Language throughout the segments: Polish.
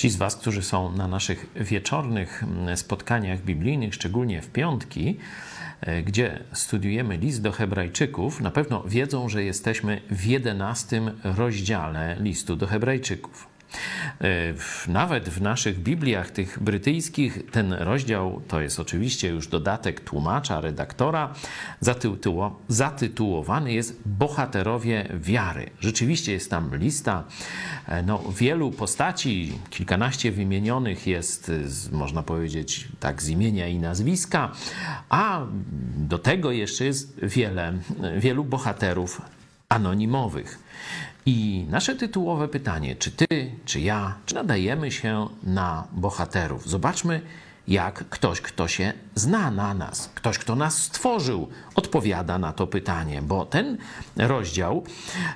Ci z Was, którzy są na naszych wieczornych mm, spotkaniach biblijnych, szczególnie w piątki, e, gdzie studiujemy list do Hebrajczyków, na pewno wiedzą, że jesteśmy w jedenastym rozdziale listu do Hebrajczyków. E, nawet w naszych Bibliach, tych brytyjskich, ten rozdział to jest oczywiście już dodatek tłumacza, redaktora, zatytułowany jest Bohaterowie wiary. Rzeczywiście jest tam lista e, no, wielu postaci, kilkanaście wymienionych jest, można powiedzieć, tak z imienia i nazwiska, a do tego jeszcze jest wiele, wielu bohaterów anonimowych. I nasze tytułowe pytanie, czy ty, czy ja, czy nadajemy się na bohaterów? Zobaczmy, jak ktoś, kto się zna na nas, ktoś, kto nas stworzył, odpowiada na to pytanie, bo ten rozdział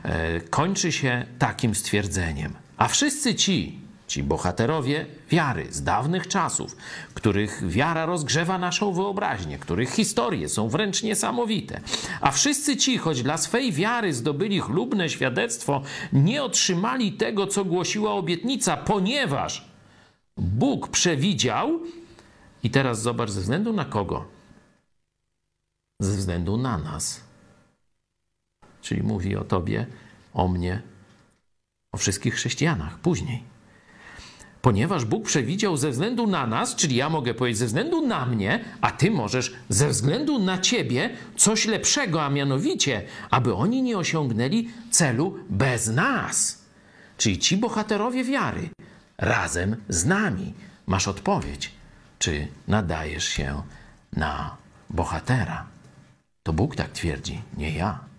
e, kończy się takim stwierdzeniem. A wszyscy ci, Ci bohaterowie wiary z dawnych czasów, których wiara rozgrzewa naszą wyobraźnię, których historie są wręcz niesamowite. A wszyscy ci, choć dla swej wiary zdobyli chlubne świadectwo, nie otrzymali tego, co głosiła obietnica, ponieważ Bóg przewidział, i teraz zobacz, ze względu na kogo? Ze względu na nas. Czyli mówi o tobie, o mnie, o wszystkich chrześcijanach później ponieważ Bóg przewidział ze względu na nas, czyli ja mogę powiedzieć ze względu na mnie, a ty możesz ze względu na ciebie coś lepszego, a mianowicie, aby oni nie osiągnęli celu bez nas. Czyli ci bohaterowie wiary razem z nami. Masz odpowiedź, czy nadajesz się na bohatera. To Bóg tak twierdzi, nie ja.